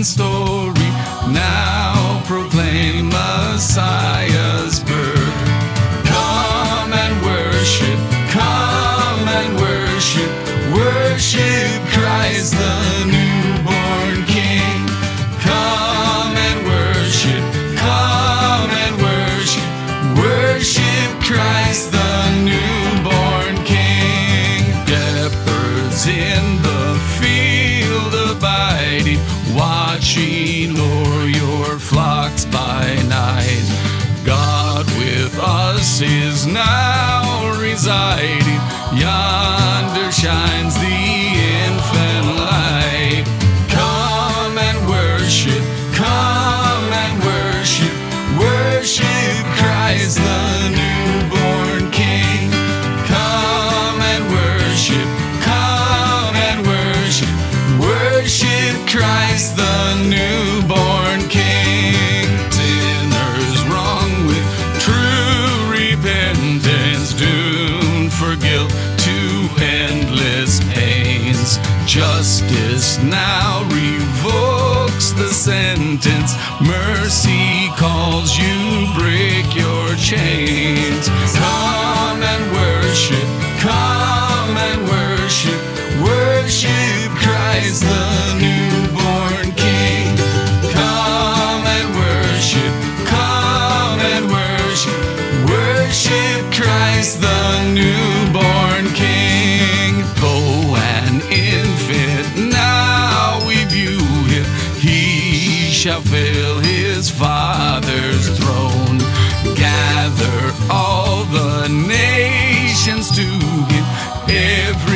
redemption story. Now proclaim Messiah's birth. Come and worship, come and worship, worship Christ the newborn King. Come and worship, come and worship, worship Christ the newborn King. Shepherds in the field abiding, watching o'er your flocks by night. God with us is now residing. Yonder shines the Christ the newborn King. Sinners wrong with true repentance, doomed for guilt to endless pains. Justice now revokes the sentence. Mercy calls you, break your chains. Come and worship, come and worship, worship Christ the worship Christ the newborn King. Though an infant, now we view him, he shall fill his Father's throne. Gather all the nations to him, every